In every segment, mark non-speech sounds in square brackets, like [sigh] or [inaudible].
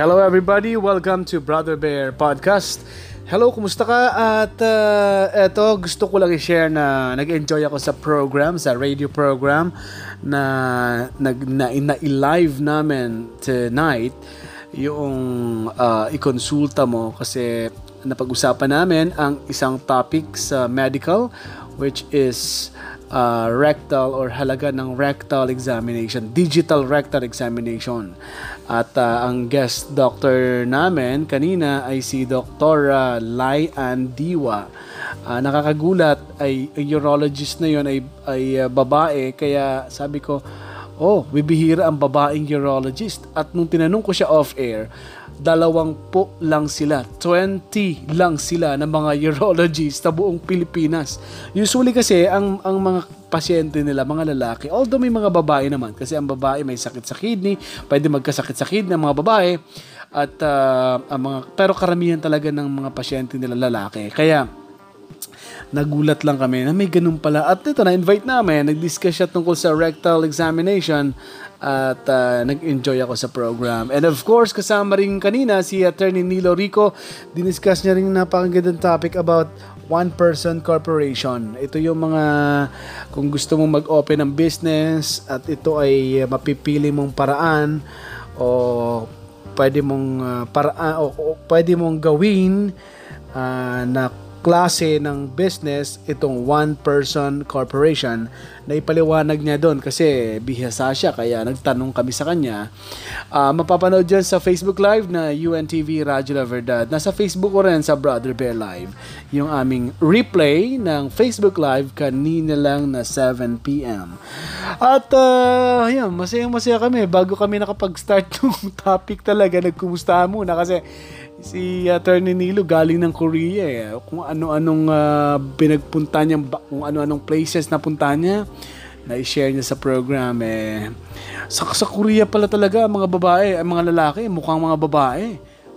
Hello everybody, welcome to Brother Bear Podcast. Hello, kumusta ka? At uh, eto, gusto ko lang i-share na nag-enjoy ako sa program, sa radio program na nag na, na live namin tonight yung uh, ikonsulta mo kasi napag-usapan namin ang isang topic sa medical which is uh, rectal or halaga ng rectal examination, digital rectal examination. At uh, ang guest doctor namin kanina ay si Dr. Lai Andiwa. Uh, nakakagulat ay urologist na yon ay, ay uh, babae kaya sabi ko oh, bibihira ang babaeng urologist. At nung tinanong ko siya off-air, dalawang po lang sila. 20 lang sila ng mga urologists sa buong Pilipinas. Usually kasi, ang, ang mga pasyente nila, mga lalaki, although may mga babae naman, kasi ang babae may sakit sa kidney, pwede magkasakit sa kidney ang mga babae, at uh, ang mga, pero karamihan talaga ng mga pasyente nila lalaki. Kaya, nagulat lang kami na may ganun pala. At ito, na-invite namin, nag-discuss siya tungkol sa rectal examination at uh, nag-enjoy ako sa program. And of course, kasama rin kanina si Attorney Nilo Rico. Diniscuss niya rin napakagandang topic about one-person corporation. Ito yung mga kung gusto mong mag-open ng business at ito ay mapipili mong paraan o pwede mong uh, paraan o, o pwede mong gawin uh, na klase ng business itong one-person corporation na ipaliwanag niya doon kasi bihasa siya kaya nagtanong kami sa kanya. Uh, mapapanood dyan sa Facebook Live na UNTV Radyo La Verdad. Nasa Facebook ko rin sa Brother Bear Live. Yung aming replay ng Facebook Live kanina lang na 7pm. At uh, yun, masayang-masaya kami bago kami nakapag-start [laughs] ng topic talaga. Nagkumusta muna kasi si Attorney Nilo galing ng Korea eh. Kung ano-anong uh, pinagpunta niya, kung ano-anong places na punta niya, na-share niya sa program eh. Sa, sa Korea pala talaga mga babae, ang mga lalaki, mukhang mga babae.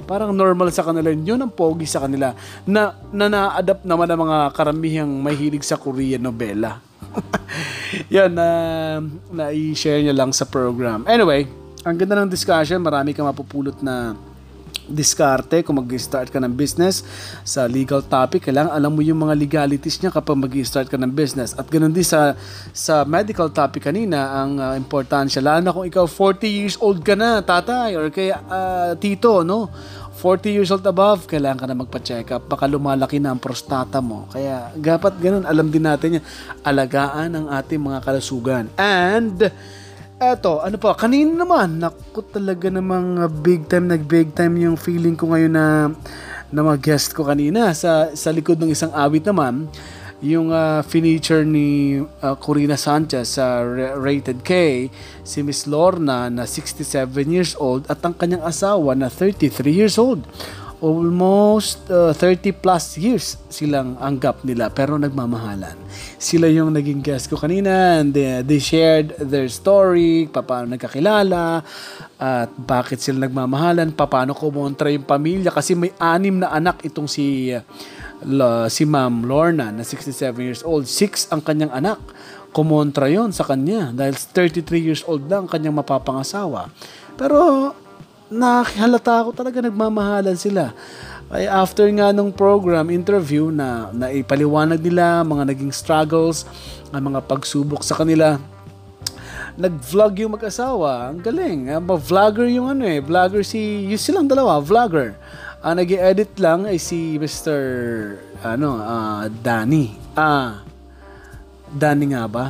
Parang normal sa kanila yun ang pogi sa kanila na na na-adapt naman ang mga karamihang mahilig sa Korean novela. [laughs] Yan na uh, na-share niya lang sa program. Anyway, ang ganda ng discussion, marami kang mapupulot na diskarte kung mag-start ka ng business sa legal topic kailangan alam mo yung mga legalities niya kapag mag-start ka ng business at ganoon din sa sa medical topic kanina ang uh, importansya lalo na kung ikaw 40 years old ka na tatay or kaya uh, tito no 40 years old above, kailangan ka na magpa-check up. Baka lumalaki na ang prostata mo. Kaya, dapat ganun, alam din natin yan. Alagaan ang ating mga kalasugan. And, Eto, ano pa, kanina naman, naku talaga namang uh, big time, nag-big time yung feeling ko ngayon na na mga guest ko kanina. Sa sa likod ng isang awit naman yung uh, feature ni uh, Corina Sanchez sa uh, Rated K si Miss Lorna na 67 years old at ang kanyang asawa na 33 years old almost uh, 30 plus years silang ang gap nila pero nagmamahalan. Sila yung naging guest ko kanina and they, they shared their story, paano nagkakilala, at bakit sila nagmamahalan, paano kumontra yung pamilya kasi may anim na anak itong si uh, si Ma'am Lorna na 67 years old. Six ang kanyang anak. Kumontra yon sa kanya dahil 33 years old lang kanyang mapapangasawa. Pero nakihalata ako talaga nagmamahalan sila. Ay after nga nung program interview na naipaliwanag nila mga naging struggles, ang mga pagsubok sa kanila, nag-vlog yung mag-asawa. Ang galing. Uh, vlogger yung ano eh. Vlogger si... Yung silang dalawa, vlogger. Uh, nag-edit lang ay si Mr. ano, uh, Danny. Ah, Danny nga ba?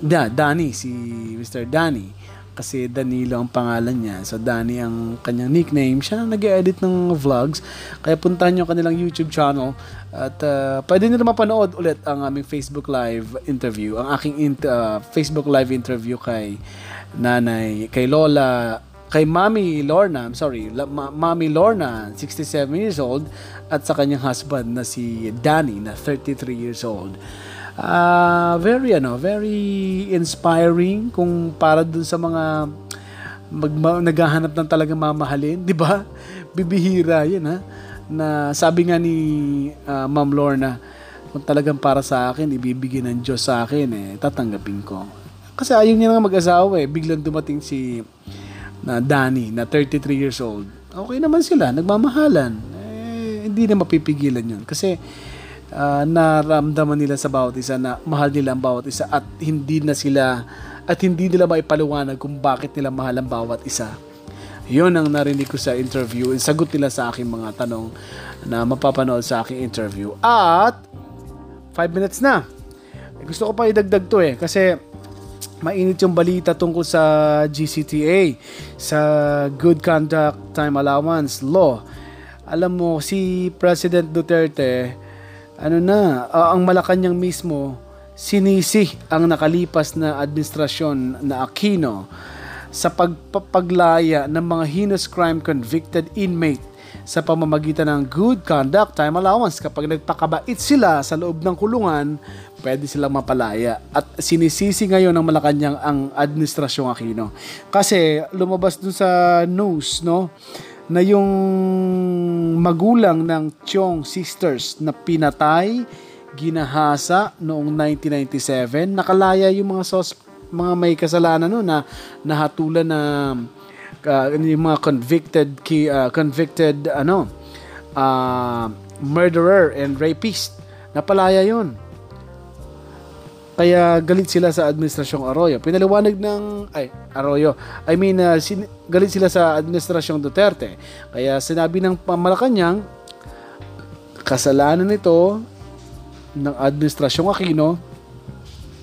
Da, Danny, si Mr. Danny kasi Danilo ang pangalan niya. So Danny ang kanyang nickname. Siya ang nag-edit ng vlogs. Kaya puntahan niyo kanilang YouTube channel at uh, pwede niyo mapanood ulit ang aming Facebook live interview. Ang aking in- uh, Facebook live interview kay nanay, kay Lola, kay Mami Lorna, I'm sorry, Ma- Mami Lorna, 67 years old at sa kanyang husband na si Danny na 33 years old uh, very ano, very inspiring kung para dun sa mga mag, naghahanap ng talagang mamahalin, 'di ba? [laughs] Bibihira 'yun ha. Na sabi nga ni uh, Ma'am Lorna, kung talagang para sa akin, ibibigay ng Diyos sa akin eh, tatanggapin ko. Kasi ayaw niya nga mag-asawa eh. Biglang dumating si na Danny na 33 years old. Okay naman sila, nagmamahalan. Eh, hindi na mapipigilan yun. Kasi uh, naramdaman nila sa bawat isa na mahal nila ang bawat isa at hindi na sila at hindi nila maipaliwanag kung bakit nila mahal ang bawat isa. Yun ang narinig ko sa interview. Sagot nila sa aking mga tanong na mapapanood sa aking interview. At 5 minutes na. Eh, gusto ko pa idagdag to eh kasi mainit yung balita tungkol sa GCTA, sa Good Conduct Time Allowance Law. Alam mo, si President Duterte, ano na, uh, ang Malacanang mismo, sinisi ang nakalipas na administrasyon na Aquino sa pagpapaglaya ng mga heinous crime convicted inmate sa pamamagitan ng good conduct time allowance. Kapag nagpakabait sila sa loob ng kulungan, pwede silang mapalaya. At sinisisi ngayon ng Malacanang ang administrasyong Aquino. Kasi lumabas dun sa news, no, na yung magulang ng Chong sisters na pinatay, ginahasa noong 1997, nakalaya yung mga sos mga may kasalanan no na nahatulan na uh, yung mga convicted ki, uh, convicted ano uh, murderer and rapist. Napalaya yon kaya galit sila sa administrasyong Arroyo. Pinaliwanag ng ay Arroyo. I mean uh, sin, galit sila sa administrasyong Duterte. Kaya sinabi ng Malacanang kasalanan nito ng administrasyong Aquino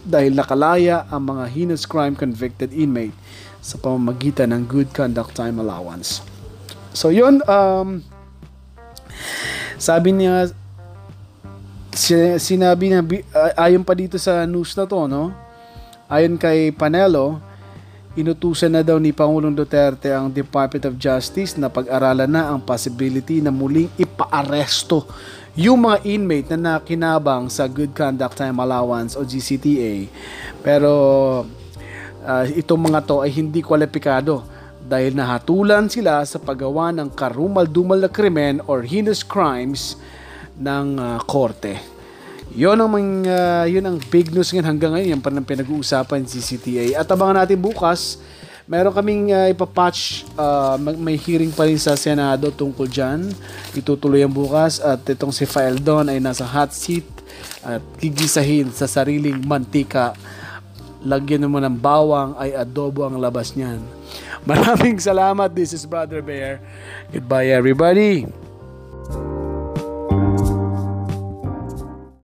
dahil nakalaya ang mga heinous crime convicted inmate sa pamamagitan ng good conduct time allowance. So yun, um, sabi niya, sinabi na, ayon pa dito sa news na to, no? Ayon kay Panelo, inutusan na daw ni Pangulong Duterte ang Department of Justice na pag-aralan na ang possibility na muling ipaaresto yung mga inmate na nakinabang sa Good Conduct Time Allowance o GCTA. Pero uh, itong mga to ay hindi kwalipikado dahil nahatulan sila sa paggawa ng karumal-dumal na krimen or heinous crimes ng uh, korte. Yon ang uh, yun ang big news ngayon hanggang ngayon yan pa pinag-uusapan si CTA. At abangan natin bukas, meron kaming uh, ipapatch, uh, may hearing pa rin sa Senado tungkol dyan. Itutuloy ang bukas at itong si Faeldon ay nasa hot seat at gigisahin sa sariling mantika lagyan mo ng bawang ay adobo ang labas niyan. [laughs] Maraming salamat. This is Brother Bear. Goodbye everybody.